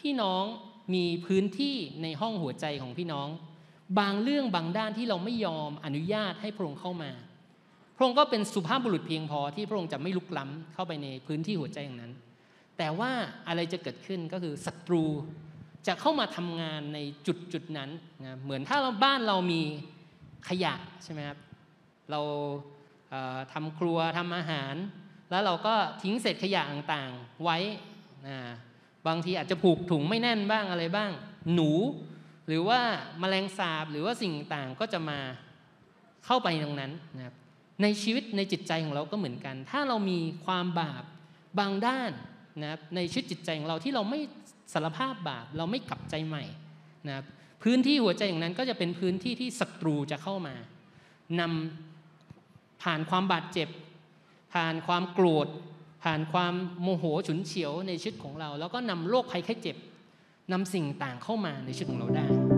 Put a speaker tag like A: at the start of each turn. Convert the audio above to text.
A: พี่น้องมีพื้นที่ในห้องหัวใจของพี่น้อง บางเรื่องบางด้านที่เราไม่ยอมอนุญาตให้พระองค์เข้ามา พระองค์ก็เป็นสุภาพบุรุษเพียงพอที่พระองค์จะไม่ลุกล้ำเข้าไปในพื้นที่หัวใจอย่างนั้น แต่ว่าอะไรจะเกิดขึ้นก็คือศัตรูจะเข้ามาทำงานในจุดจุดนั้นนะเหมือนถ้าเราบ้านเรามีขยะใช่ไหมครับเราทำครัวทำอาหาร แล้วเราก็ทิ้งเศษขยะต่างๆไว้นะ บางทีอาจจะผูกถุงไม่แน่นบ้างอะไรบ้าง หนู หรือว่าแมลงสาบหรือว่าสิ่งต่างก็จะมาเข้าไปตรงนั้นนะครับในชีวิตในจิตใจของเราก็เหมือนกัน ถ้าเรามีความบาปบางด้านนะครับในชีวิตจิตใจของเราที่เราไม่สารภาพบาปเราไม่กลับใจใหม่นะครับพื้นที่หัวใจอย่างนั้นก็จะเป็นพื้นที่ที่ศัตรูจะเข้ามานำผ่านความบาดเจ็บ ผ่านความโกรธ ผ่านความโมโหฉุนเฉียวในชีวิตของเรา แล้วก็นำโรคภัยไข้เจ็บนำสิ่งต่างเข้ามาในชีวิตของเราได้